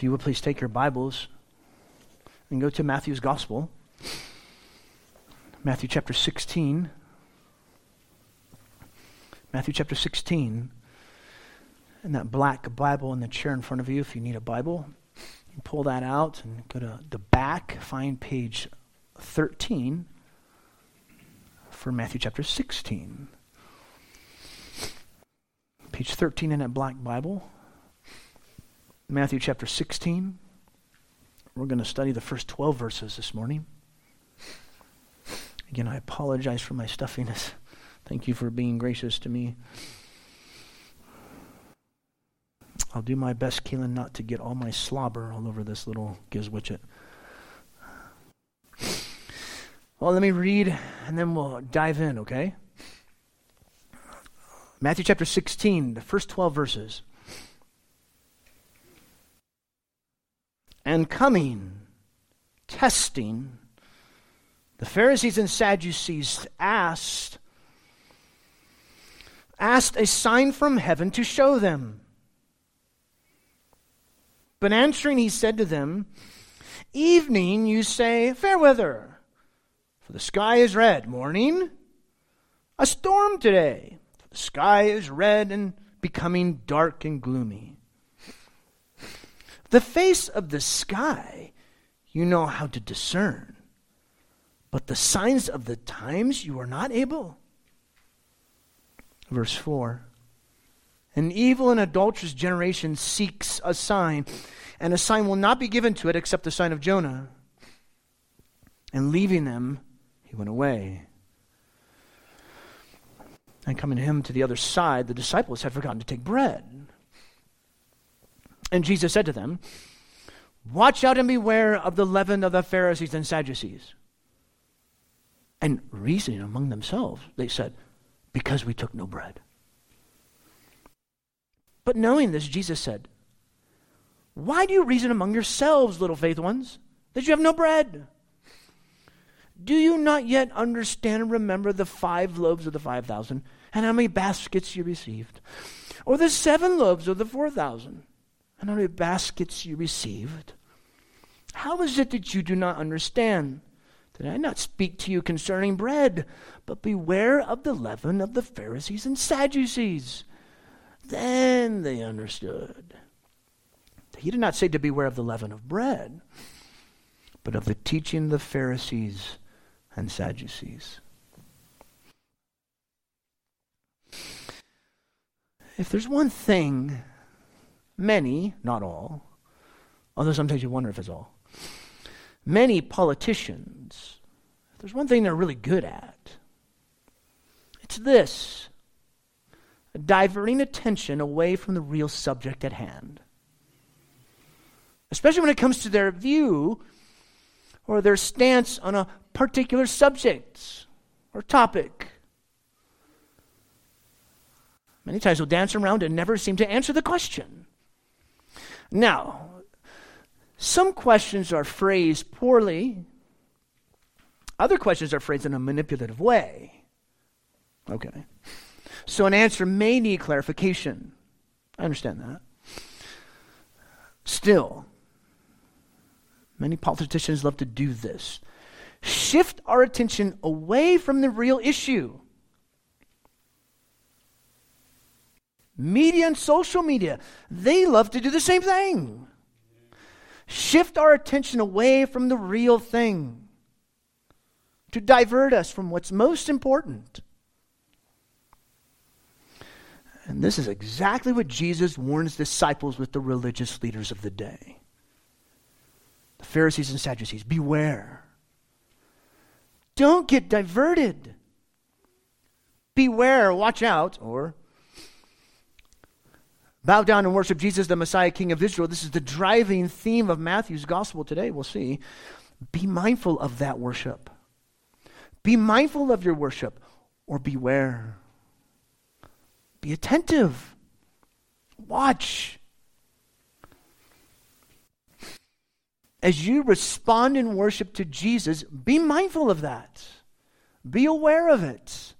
If you would please take your Bibles and go to Matthew's Gospel, Matthew chapter 16. Matthew chapter 16. And that black Bible in the chair in front of you, if you need a Bible, you pull that out and go to the back, find page 13 for Matthew chapter 16. Page 13 in that black Bible. Matthew chapter 16. We're going to study the first 12 verses this morning. Again, I apologize for my stuffiness. Thank you for being gracious to me. I'll do my best, Keelan, not to get all my slobber all over this little gizwitchet. Well, let me read and then we'll dive in, okay? Matthew chapter 16, the first 12 verses. And coming, testing, the Pharisees and Sadducees asked, asked a sign from heaven to show them. But answering, he said to them, Evening, you say, fair weather, for the sky is red. Morning, a storm today, for the sky is red and becoming dark and gloomy. The face of the sky you know how to discern but the signs of the times you are not able. Verse 4 An evil and adulterous generation seeks a sign, and a sign will not be given to it except the sign of Jonah. And leaving them, he went away. And coming to him to the other side, the disciples had forgotten to take bread. And Jesus said to them, Watch out and beware of the leaven of the Pharisees and Sadducees. And reasoning among themselves, they said, Because we took no bread. But knowing this, Jesus said, Why do you reason among yourselves, little faith ones, that you have no bread? Do you not yet understand and remember the five loaves of the five thousand, and how many baskets you received? Or the seven loaves of the four thousand, and how many baskets you received? How is it that you do not understand? Did I not speak to you concerning bread? But beware of the leaven of the Pharisees and Sadducees. Then they understood. He did not say to beware of the leaven of bread, but of the teaching of the Pharisees and Sadducees. If there's one thing, many, not all, although sometimes you wonder if it's all, many politicians, there's one thing they're really good at. It's this diverting attention away from the real subject at hand. Especially when it comes to their view or their stance on a particular subject or topic. Many times they'll dance around and never seem to answer the question. Now, some questions are phrased poorly, other questions are phrased in a manipulative way. Okay. So an answer may need clarification. I understand that. Still, many politicians love to do this shift our attention away from the real issue. Media and social media, they love to do the same thing shift our attention away from the real thing, to divert us from what's most important. And this is exactly what Jesus warns disciples with the religious leaders of the day the Pharisees and Sadducees. Beware. Don't get diverted. Beware, watch out, or Bow down and worship Jesus, the Messiah, King of Israel. This is the driving theme of Matthew's gospel today. We'll see. Be mindful of that worship. Be mindful of your worship, or beware. Be attentive. Watch. As you respond in worship to Jesus, be mindful of that. Be aware of it.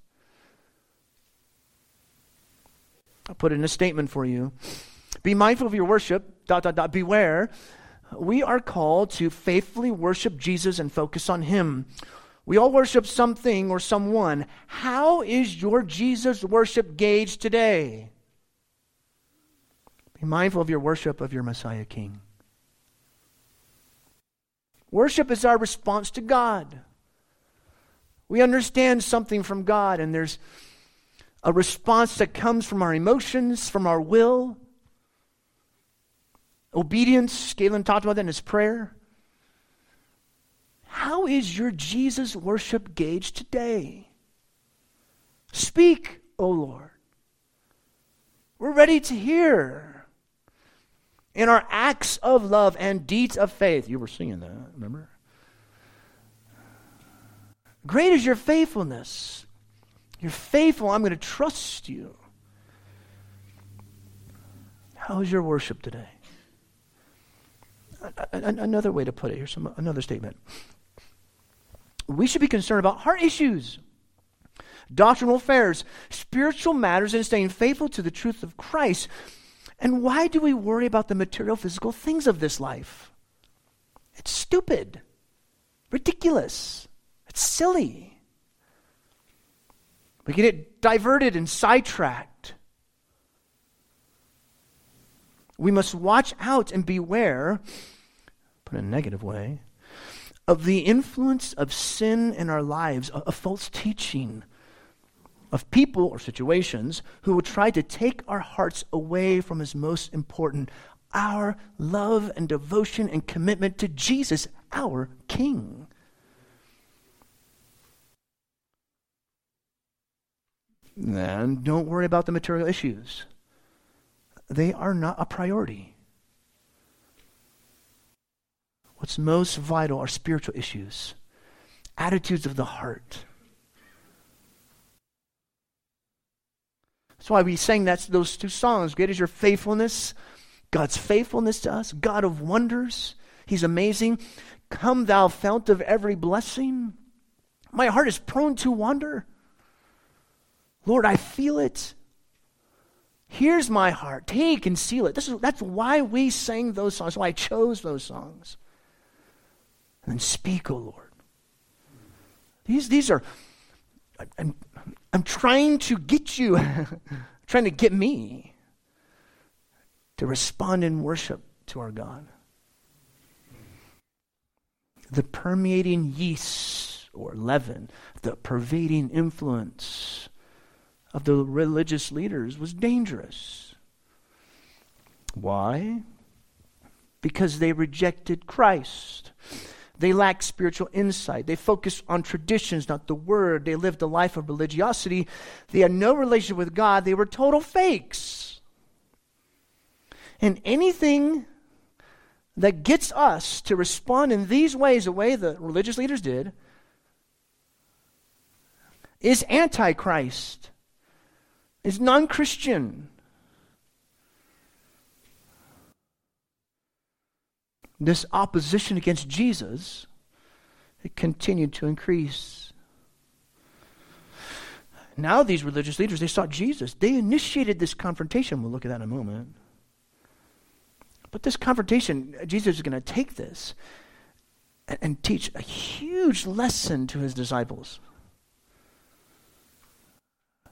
I'll put in a statement for you. Be mindful of your worship, dot, dot, dot, beware. We are called to faithfully worship Jesus and focus on Him. We all worship something or someone. How is your Jesus worship gauged today? Be mindful of your worship of your Messiah King. Worship is our response to God. We understand something from God, and there's a response that comes from our emotions, from our will. Obedience, Galen talked about that in his prayer. How is your Jesus worship gauged today? Speak, O Lord. We're ready to hear. In our acts of love and deeds of faith. You were singing that, remember? Great is your faithfulness. You're faithful. I'm going to trust you. How is your worship today? Another way to put it, here's some, another statement. We should be concerned about heart issues, doctrinal affairs, spiritual matters, and staying faithful to the truth of Christ. And why do we worry about the material, physical things of this life? It's stupid, ridiculous, it's silly. We get diverted and sidetracked. We must watch out and beware, put in a negative way, of the influence of sin in our lives, of, false teaching, of people or situations who will try to take our hearts away from His most important our love and devotion and commitment to Jesus, our King. Then don't worry about the material issues. They are not a priority. What's most vital are spiritual issues, attitudes of the heart. That's why we sang those two songs. Great is your faithfulness, God's faithfulness to us, God of wonders. He's amazing. Come, thou fount of every blessing. My heart is prone to wander. Lord, I feel it. Here's my heart. Take and seal it. This is, that's why we sang those songs, why I chose those songs. And then speak, O oh Lord. These, these are, I'm, I'm trying to get you, trying to get me to respond in worship to our God. The permeating yeast or leaven, the pervading influence of the religious leaders was dangerous. Why? Because they rejected Christ. They lacked spiritual insight. They focused on traditions, not the word. They lived a life of religiosity. They had no relationship with God. They were total fakes. And anything that gets us to respond in these ways, the way the religious leaders did, is antichrist is non Christian. This opposition against Jesus it continued to increase. Now these religious leaders, they sought Jesus. They initiated this confrontation. We'll look at that in a moment. But this confrontation, Jesus is going to take this and, and teach a huge lesson to his disciples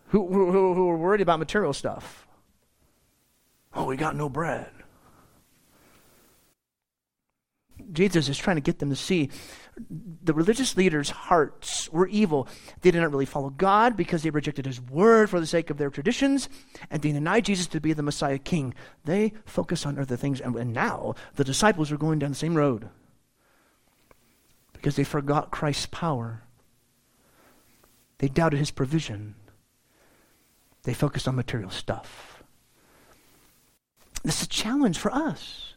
who, who, who were worried about material stuff. Oh, we got no bread. Jesus is trying to get them to see the religious leaders' hearts were evil. They did not really follow God because they rejected his word for the sake of their traditions, and they denied Jesus to be the Messiah king. They focus on other things, and, and now the disciples are going down the same road because they forgot Christ's power. They doubted his provision. They focus on material stuff. This is a challenge for us.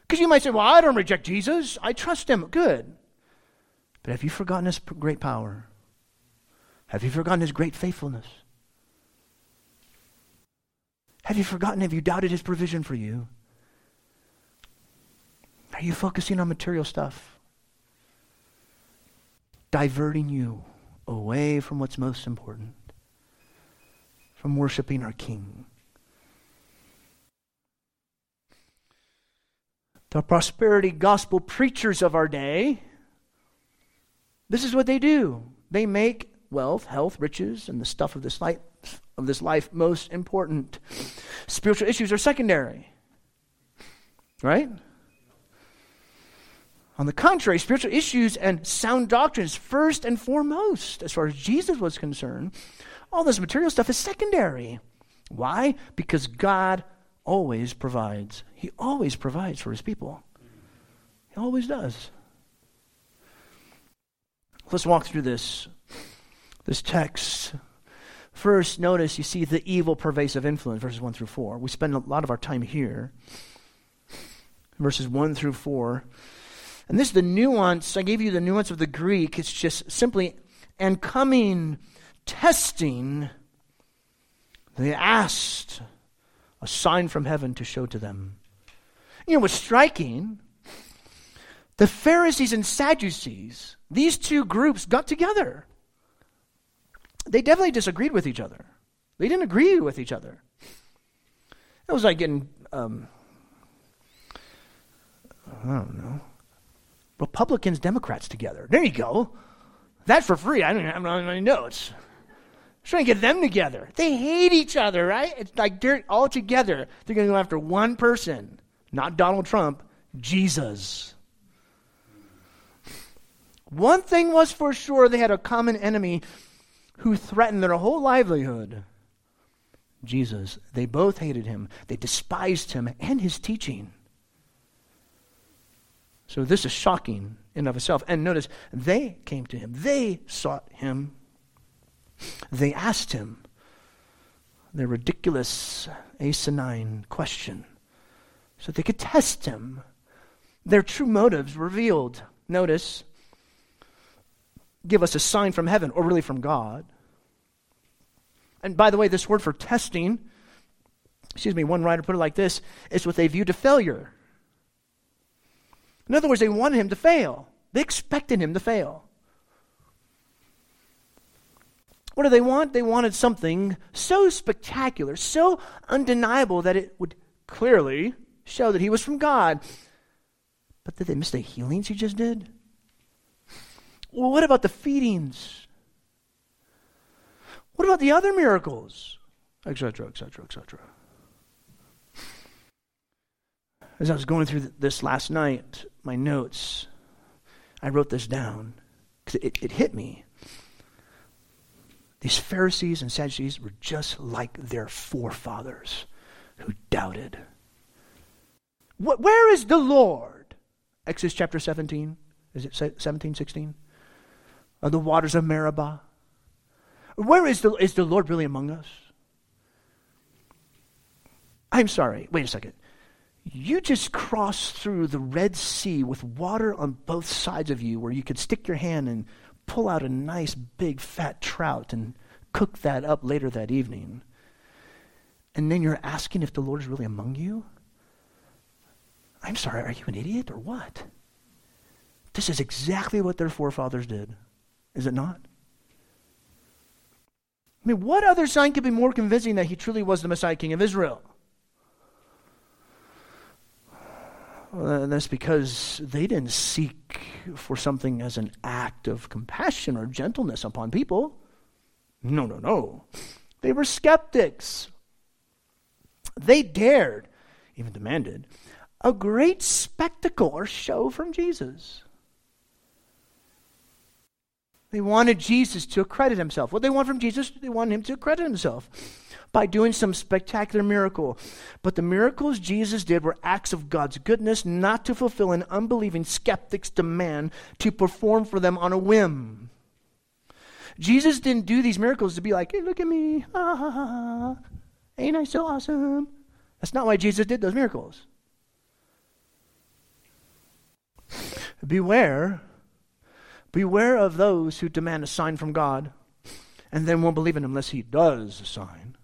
Because you might say, well, I don't reject Jesus. I trust him. Good. But have you forgotten his great power? Have you forgotten his great faithfulness? Have you forgotten, have you doubted his provision for you? Are you focusing on material stuff? Diverting you away from what's most important from worshiping our King. The prosperity gospel preachers of our day, this is what they do. They make wealth, health, riches, and the stuff of this life of this life most important. Spiritual issues are secondary. Right? On the contrary, spiritual issues and sound doctrines first and foremost, as far as Jesus was concerned. All this material stuff is secondary. Why? Because God always provides. He always provides for his people. He always does. Let's walk through this this text. First, notice you see the evil pervasive influence, verses 1 through 4. We spend a lot of our time here. Verses 1 through 4. And this is the nuance. I gave you the nuance of the Greek. It's just simply, and coming, testing, they asked a sign from heaven to show to them. You know what's striking? The Pharisees and Sadducees, these two groups got together they definitely disagreed with each other. They didn't agree with each other. It was like getting, um, I don't know, Republicans, Democrats together. There you go. That's for free. I don't have any notes. Trying to get them together. They hate each other, right? It's like they're all together. They're going to go after one person, not Donald Trump, Jesus. One thing was for sure they had a common enemy who threatened their whole livelihood. Jesus. They both hated him, they despised him and his teaching. So this is shocking in of itself. And notice, they came to him. They sought him. They asked him their ridiculous, asinine question so they could test him. Their true motives revealed. Notice, give us a sign from heaven, or really from God. And by the way, this word for testing, excuse me, one writer put it like this is with a view to failure. In other words, they wanted him to fail, they expected him to fail. What do they want? They wanted something so spectacular, so undeniable that it would clearly show that he was from God. But did they miss the healings he just did? Well, what about the feedings? What about the other miracles? Etc., etc., etc. As I was going through this last night, my notes, I wrote this down because it, it hit me. These Pharisees and Sadducees were just like their forefathers who doubted. Where is the Lord? Exodus chapter 17. Is it 17, 16? of the waters of Meribah? Where is the, is the Lord really among us? I'm sorry, wait a second. You just crossed through the Red Sea with water on both sides of you where you could stick your hand and pull out a nice big fat trout and cook that up later that evening. And then you're asking if the Lord is really among you? I'm sorry, are you an idiot or what? This is exactly what their forefathers did. Is it not? I mean, what other sign could be more convincing that he truly was the Messiah King of Israel? Well, that's because they didn't seek for something as an act of compassion or gentleness upon people. No, no, no. They were skeptics. They dared, even demanded, a great spectacle or show from Jesus. They wanted Jesus to accredit himself. What they want from Jesus, they want him to accredit himself by doing some spectacular miracle. But the miracles Jesus did were acts of God's goodness, not to fulfill an unbelieving skeptic's demand to perform for them on a whim. Jesus didn't do these miracles to be like, hey, look at me. Ah, ain't I so awesome? That's not why Jesus did those miracles. Beware Beware of those who demand a sign from God and then won't believe in him unless he does a sign.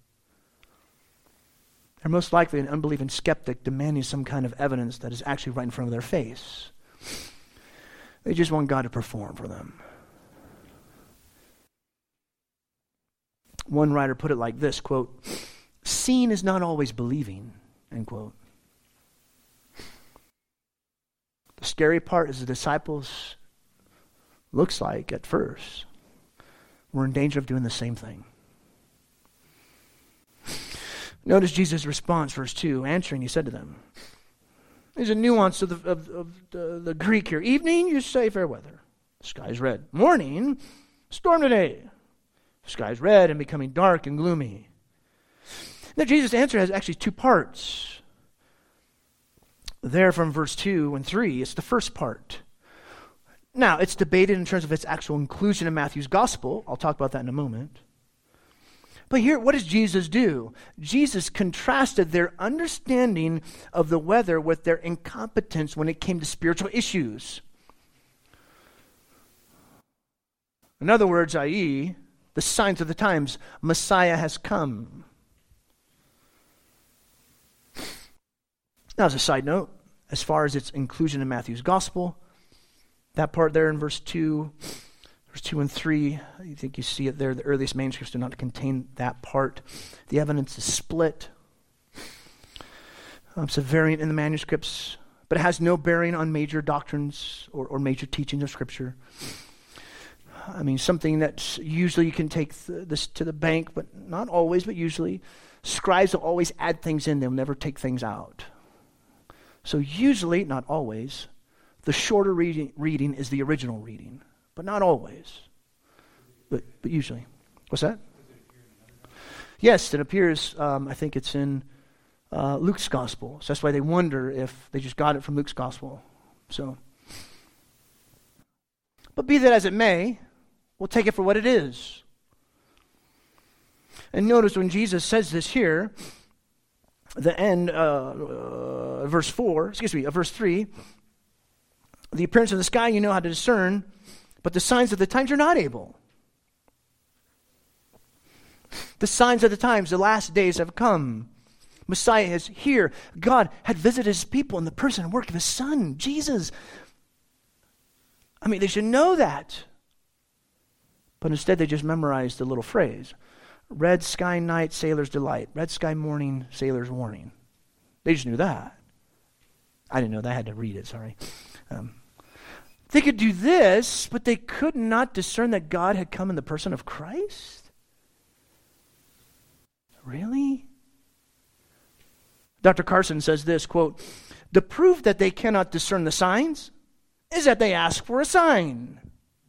They're most likely an unbelieving skeptic demanding some kind of evidence that is actually right in front of their face. They just want God to perform for them. One writer put it like this quote, seeing is not always believing, end quote. The scary part is the disciples, looks like at first, were in danger of doing the same thing. Notice Jesus' response, verse 2. Answering, he said to them, There's a nuance of the, of, of the, the Greek here. Evening, you say fair weather. The sky's red. Morning, storm today. The sky's red and becoming dark and gloomy. Now, Jesus' answer has actually two parts. There from verse 2 and 3, it's the first part. Now, it's debated in terms of its actual inclusion in Matthew's gospel. I'll talk about that in a moment. But here, what does Jesus do? Jesus contrasted their understanding of the weather with their incompetence when it came to spiritual issues. In other words, i.e., the signs of the times, Messiah has come. Now, as a side note, as far as its inclusion in Matthew's gospel, that part there in verse 2 Verse 2 and 3, I think you see it there. The earliest manuscripts do not contain that part. The evidence is split. Um, it's a variant in the manuscripts, but it has no bearing on major doctrines or, or major teachings of Scripture. I mean, something that usually you can take th- this to the bank, but not always, but usually. Scribes will always add things in, they'll never take things out. So, usually, not always, the shorter reading, reading is the original reading but not always. But, but usually. What's that? Yes, it appears, um, I think it's in uh, Luke's gospel. So that's why they wonder if they just got it from Luke's gospel. So, but be that as it may, we'll take it for what it is. And notice when Jesus says this here, the end, uh, uh, verse 4, excuse me, uh, verse 3, the appearance of the sky you know how to discern, but the signs of the times are not able. The signs of the times, the last days have come. Messiah is here. God had visited his people in the person and work of his son, Jesus. I mean, they should know that. But instead, they just memorized the little phrase Red sky night, sailor's delight. Red sky morning, sailor's warning. They just knew that. I didn't know that. I had to read it, sorry. Um, they could do this, but they could not discern that God had come in the person of Christ? Really? Dr. Carson says this quote, the proof that they cannot discern the signs is that they ask for a sign.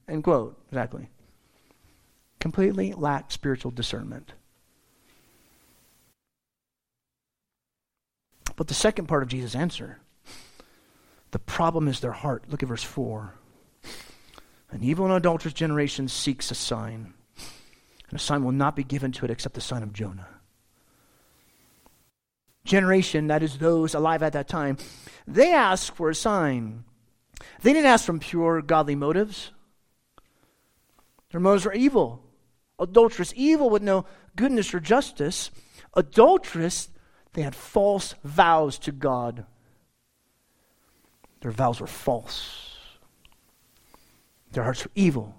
End quote. Exactly. Completely lack spiritual discernment. But the second part of Jesus' answer the problem is their heart. Look at verse 4. An evil and adulterous generation seeks a sign, and a sign will not be given to it except the sign of Jonah. Generation, that is those alive at that time, they ask for a sign. They didn't ask from pure godly motives. Their motives were evil, adulterous, evil with no goodness or justice. Adulterous, they had false vows to God. Their vows were false. Their hearts were evil.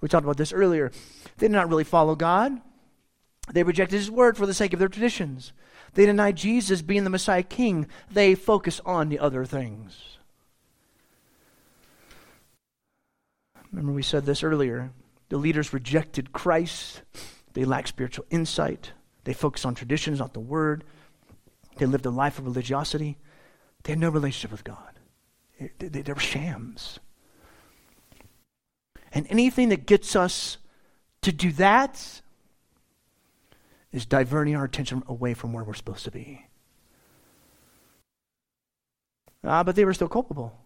We talked about this earlier. They did not really follow God. They rejected His word for the sake of their traditions. They denied Jesus being the Messiah King. They focused on the other things. Remember, we said this earlier. The leaders rejected Christ. They lacked spiritual insight. They focused on traditions, not the word. They lived a life of religiosity. They had no relationship with God. They, they, were shams. And anything that gets us to do that is diverting our attention away from where we're supposed to be. Ah, but they were still culpable.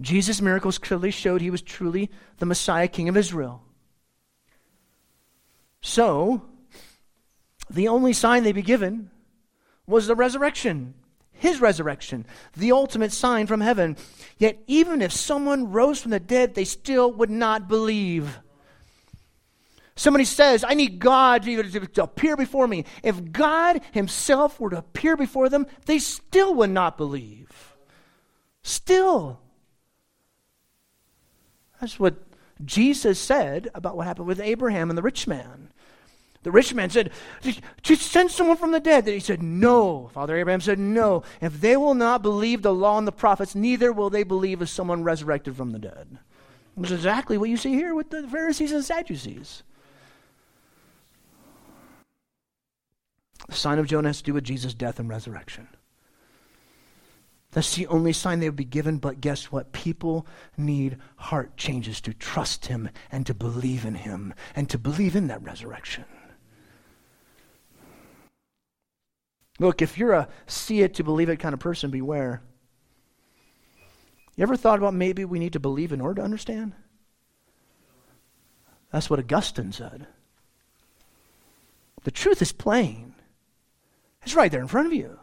Jesus' miracles clearly showed he was truly the Messiah, King of Israel. So, the only sign they'd be given was the resurrection his resurrection, the ultimate sign from heaven. Yet, even if someone rose from the dead, they still would not believe. Somebody says, I need God to appear before me. If God Himself were to appear before them, they still would not believe. Still. That's what Jesus said about what happened with Abraham and the rich man. The rich man said, Just send someone from the dead. And He said, No. Father Abraham said, No. If they will not believe the law and the prophets, neither will they believe as someone resurrected from the dead. Which is exactly what you see here with the Pharisees and Sadducees. The sign of Jonah has to do with Jesus' death and resurrection. That's the only sign they would be given, but guess what? People need heart changes to trust Him and to believe in Him and to believe in that resurrection. Look, if you're a see it to believe it kind of person, beware. You ever thought about maybe we need to believe in order to understand? That's what Augustine said. The truth is plain, it's right there in front of you.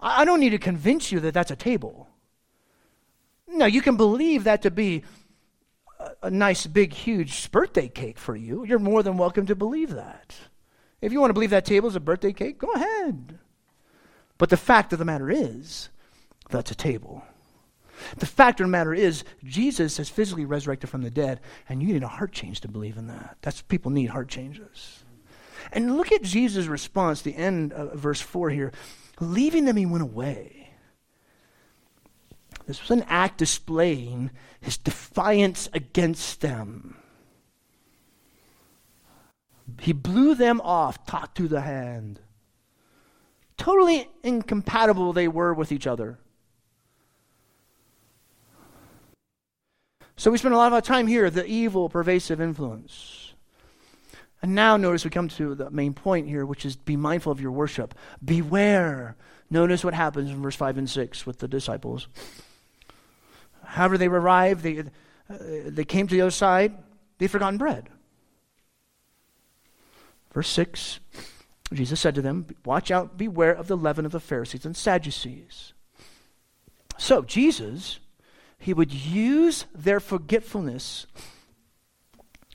I don't need to convince you that that's a table. No, you can believe that to be a, a nice, big, huge birthday cake for you. You're more than welcome to believe that. If you want to believe that table is a birthday cake, go ahead. But the fact of the matter is, that's a table. The fact of the matter is, Jesus has physically resurrected from the dead, and you need a heart change to believe in that. That's people need heart changes. And look at Jesus' response, the end of verse 4 here. Leaving them, he went away. This was an act displaying his defiance against them. He blew them off, taught to the hand. Totally incompatible they were with each other. So we spend a lot of our time here, the evil, pervasive influence. And now notice we come to the main point here, which is be mindful of your worship. Beware. Notice what happens in verse 5 and 6 with the disciples. However, they arrived, they, uh, they came to the other side, they'd forgotten bread. Verse 6 Jesus said to them, Watch out, beware of the leaven of the Pharisees and Sadducees. So, Jesus, he would use their forgetfulness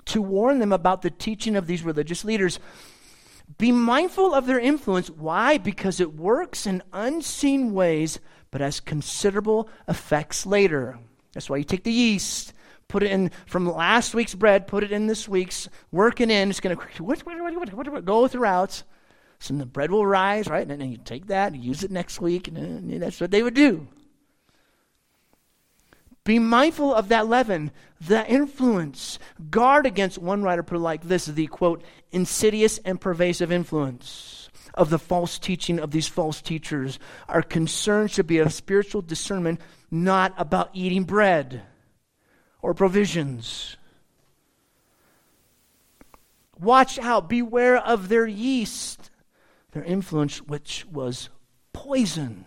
to warn them about the teaching of these religious leaders. Be mindful of their influence. Why? Because it works in unseen ways, but has considerable effects later. That's why you take the yeast put it in from last week's bread, put it in this week's, working in. It's going to go throughout. So the bread will rise, right? And then you take that and use it next week. And that's what they would do. Be mindful of that leaven, that influence. Guard against, one writer put it like this the quote, insidious and pervasive influence of the false teaching of these false teachers. Our concern should be a spiritual discernment, not about eating bread or provisions. Watch out, beware of their yeast, their influence, which was poison.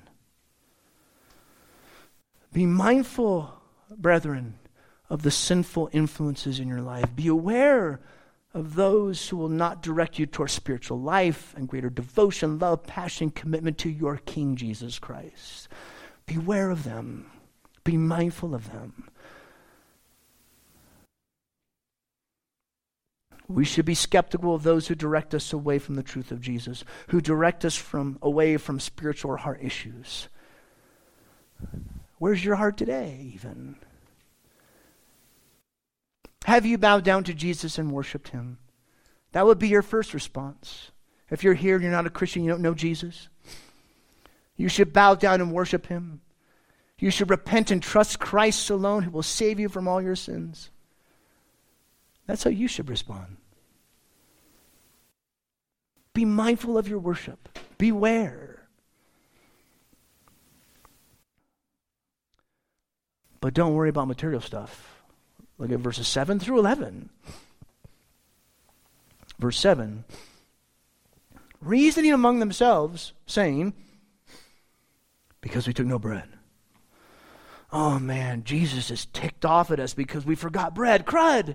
Be mindful, brethren, of the sinful influences in your life. Be aware of those who will not direct you toward spiritual life and greater devotion, love, passion, commitment to your King Jesus Christ. Beware of them. Be mindful of them. We should be skeptical of those who direct us away from the truth of Jesus, who direct us from away from spiritual heart issues. Where's your heart today, even? Have you bowed down to Jesus and worshiped him? That would be your first response. If you're here and you're not a Christian, you don't know Jesus, you should bow down and worship him. You should repent and trust Christ alone, who will save you from all your sins. That's how you should respond. Be mindful of your worship. Beware. But don't worry about material stuff. Look at verses 7 through 11. Verse 7 Reasoning among themselves, saying, Because we took no bread. Oh man, Jesus is ticked off at us because we forgot bread. Crud!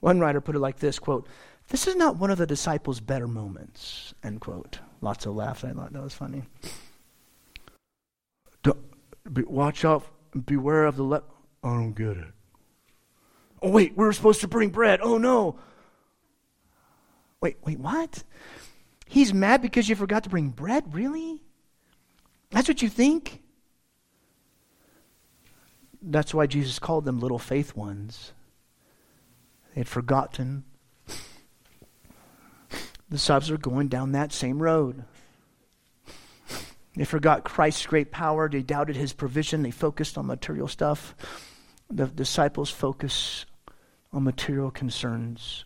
One writer put it like this quote, this is not one of the disciples' better moments, end quote. Lots of laughs. I thought that was funny. Be, watch out, beware of the le- I don't get it. Oh, wait, we were supposed to bring bread. Oh, no. Wait, wait, what? He's mad because you forgot to bring bread? Really? That's what you think? That's why Jesus called them little faith ones. They had forgotten. The disciples are going down that same road. They forgot Christ's great power. They doubted his provision. They focused on material stuff. The disciples focus on material concerns.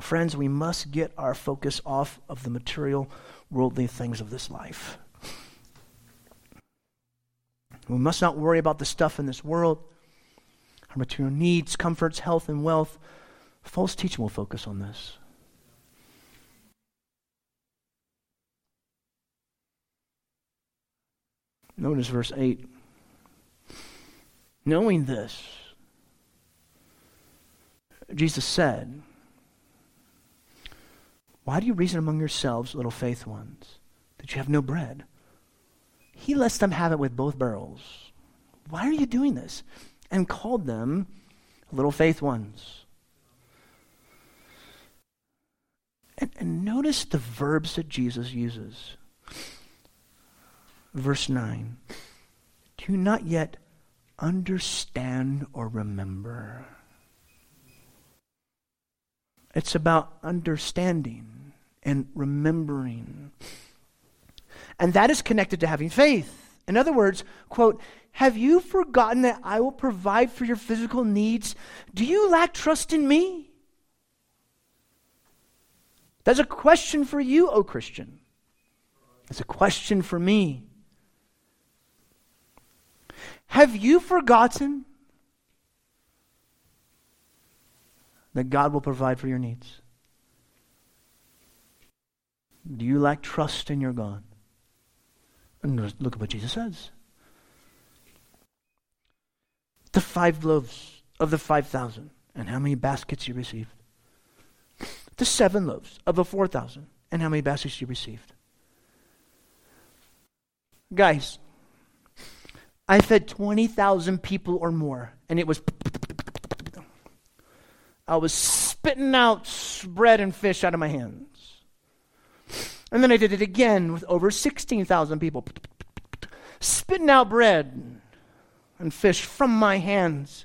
Friends, we must get our focus off of the material, worldly things of this life. We must not worry about the stuff in this world, our material needs, comforts, health, and wealth. False teaching will focus on this. Notice verse 8. Knowing this, Jesus said, Why do you reason among yourselves, little faith ones, that you have no bread? He lets them have it with both barrels. Why are you doing this? And called them little faith ones. And, and notice the verbs that Jesus uses. Verse 9 Do you not yet understand or remember? It's about understanding and remembering. And that is connected to having faith. In other words, quote, have you forgotten that I will provide for your physical needs? Do you lack trust in me? That's a question for you, O Christian. It's a question for me. Have you forgotten that God will provide for your needs? Do you lack trust in your God? And look at what Jesus says. The five loaves of the 5,000, and how many baskets you received? The seven loaves of the 4,000, and how many baskets you received? Guys, I fed 20,000 people or more, and it was. I was spitting out bread and fish out of my hands. And then I did it again with over 16,000 people, spitting out bread and fish from my hands.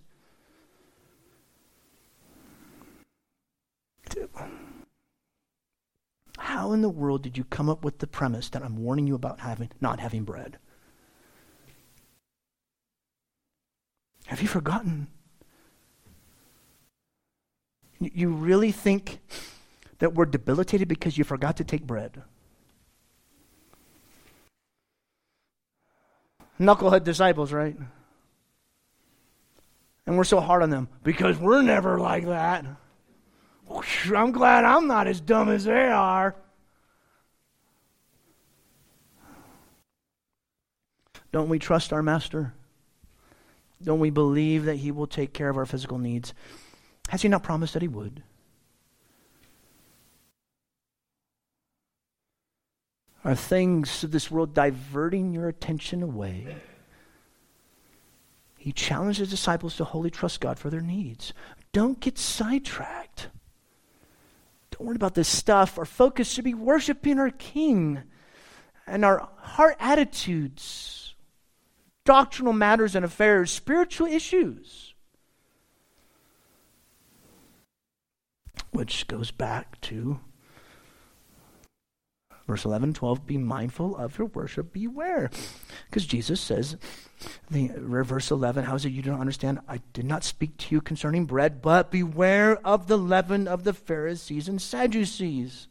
How in the world did you come up with the premise that I'm warning you about having not having bread? Have you forgotten? You really think that we're debilitated because you forgot to take bread? Knucklehead disciples, right? And we're so hard on them because we're never like that. I'm glad I'm not as dumb as they are. Don't we trust our master? Don't we believe that he will take care of our physical needs? Has he not promised that he would? Are things of this world diverting your attention away? He challenged his disciples to wholly trust God for their needs. Don't get sidetracked. Don't worry about this stuff. Our focus should be worshiping our King and our heart attitudes, doctrinal matters and affairs, spiritual issues. Which goes back to Verse 11, 12, be mindful of your worship, beware. Because Jesus says, the, verse 11, how is it you don't understand? I did not speak to you concerning bread, but beware of the leaven of the Pharisees and Sadducees.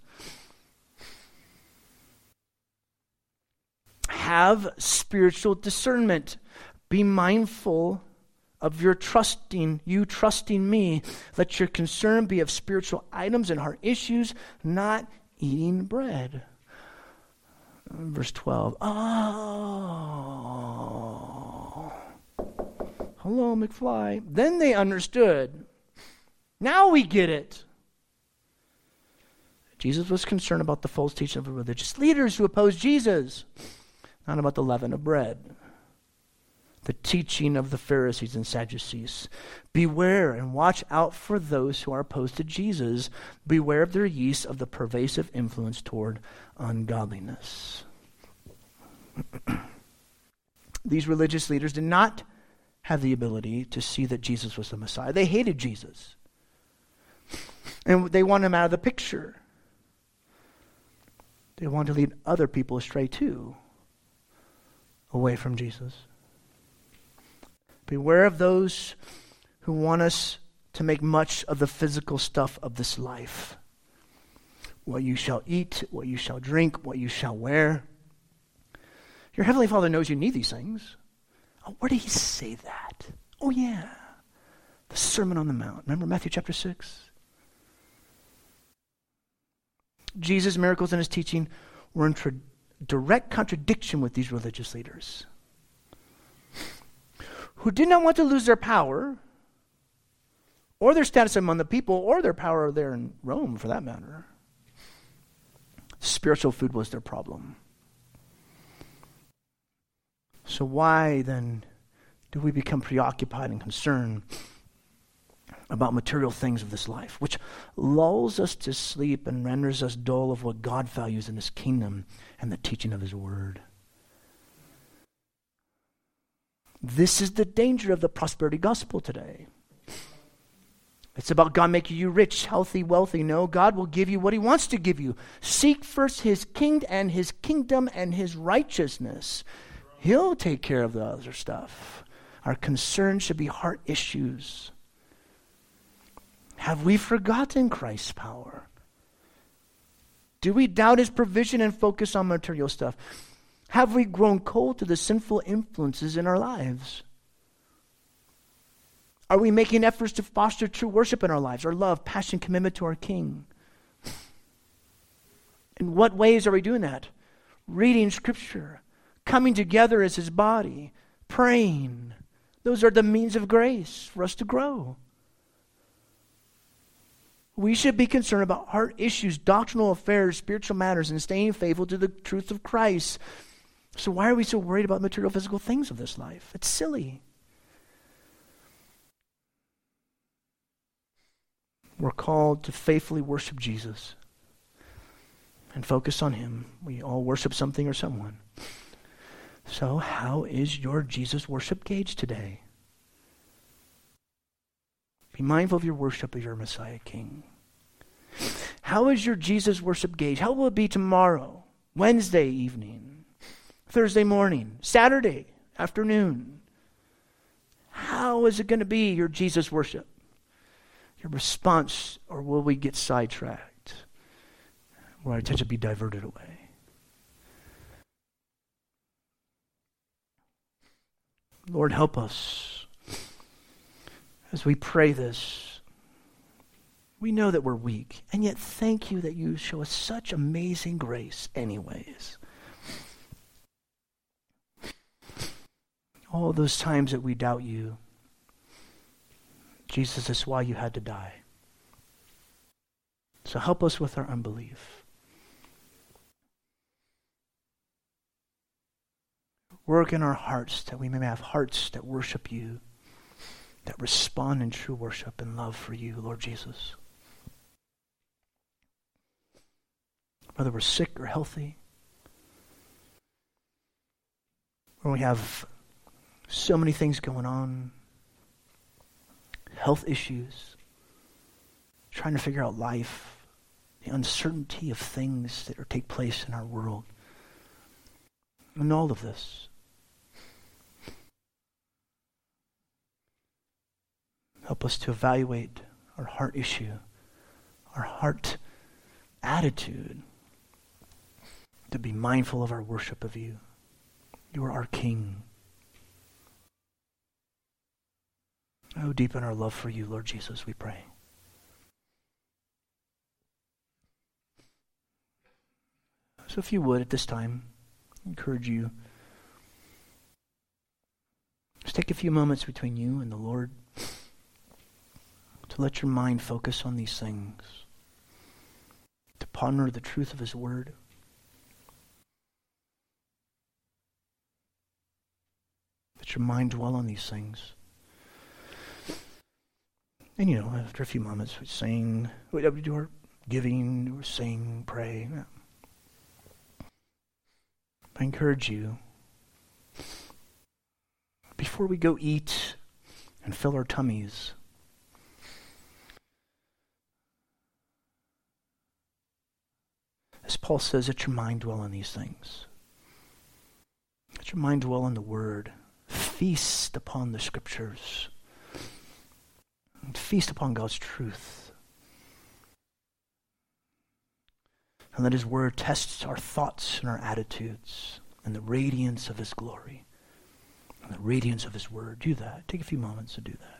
Have spiritual discernment. Be mindful of your trusting, you trusting me. Let your concern be of spiritual items and heart issues, not eating bread. Verse 12. Oh. Hello, McFly. Then they understood. Now we get it. Jesus was concerned about the false teaching of the religious leaders who opposed Jesus, not about the leaven of bread the teaching of the Pharisees and Sadducees. Beware and watch out for those who are opposed to Jesus. Beware of their use of the pervasive influence toward ungodliness. These religious leaders did not have the ability to see that Jesus was the Messiah. They hated Jesus. And they want him out of the picture. They want to lead other people astray too, away from Jesus. Beware of those who want us to make much of the physical stuff of this life. What you shall eat, what you shall drink, what you shall wear. Your Heavenly Father knows you need these things. Oh, where did He say that? Oh, yeah. The Sermon on the Mount. Remember Matthew chapter 6? Jesus' miracles and his teaching were in tra- direct contradiction with these religious leaders who did not want to lose their power or their status among the people or their power there in Rome for that matter. Spiritual food was their problem. So, why then do we become preoccupied and concerned about material things of this life, which lulls us to sleep and renders us dull of what God values in His kingdom and the teaching of His word? This is the danger of the prosperity gospel today. It's about God making you rich, healthy, wealthy. No, God will give you what He wants to give you. Seek first His king and His kingdom and His righteousness. He'll take care of the other stuff. Our concern should be heart issues. Have we forgotten Christ's power? Do we doubt His provision and focus on material stuff? Have we grown cold to the sinful influences in our lives? Are we making efforts to foster true worship in our lives, our love, passion, commitment to our King? In what ways are we doing that? Reading Scripture, coming together as His body, praying. Those are the means of grace for us to grow. We should be concerned about heart issues, doctrinal affairs, spiritual matters, and staying faithful to the truth of Christ. So, why are we so worried about material, physical things of this life? It's silly. We're called to faithfully worship Jesus and focus on Him. We all worship something or someone. So, how is your Jesus worship gauge today? Be mindful of your worship of your Messiah King. How is your Jesus worship gauge? How will it be tomorrow, Wednesday evening, Thursday morning, Saturday afternoon? How is it going to be your Jesus worship? Your response, or will we get sidetracked? Will our attention be diverted away? Lord, help us as we pray this. We know that we're weak, and yet thank you that you show us such amazing grace, anyways. All those times that we doubt you, Jesus, is why you had to die. So help us with our unbelief. Work in our hearts that we may have hearts that worship you, that respond in true worship and love for you, Lord Jesus. Whether we're sick or healthy, when we have so many things going on, health issues, trying to figure out life, the uncertainty of things that take place in our world. And all of this. Help us to evaluate our heart issue, our heart attitude, to be mindful of our worship of you. You are our King. Oh, deepen our love for you, Lord Jesus, we pray. So, if you would, at this time, I encourage you. Just take a few moments between you and the Lord to let your mind focus on these things, to ponder the truth of His Word. Let your mind dwell on these things. And you know, after a few moments, we sing, we do our giving, we sing, pray. I encourage you, before we go eat and fill our tummies, As Paul says, let your mind dwell on these things. Let your mind dwell on the Word. Feast upon the Scriptures. Feast upon God's truth. And let His Word test our thoughts and our attitudes and the radiance of His glory and the radiance of His Word. Do that. Take a few moments to do that.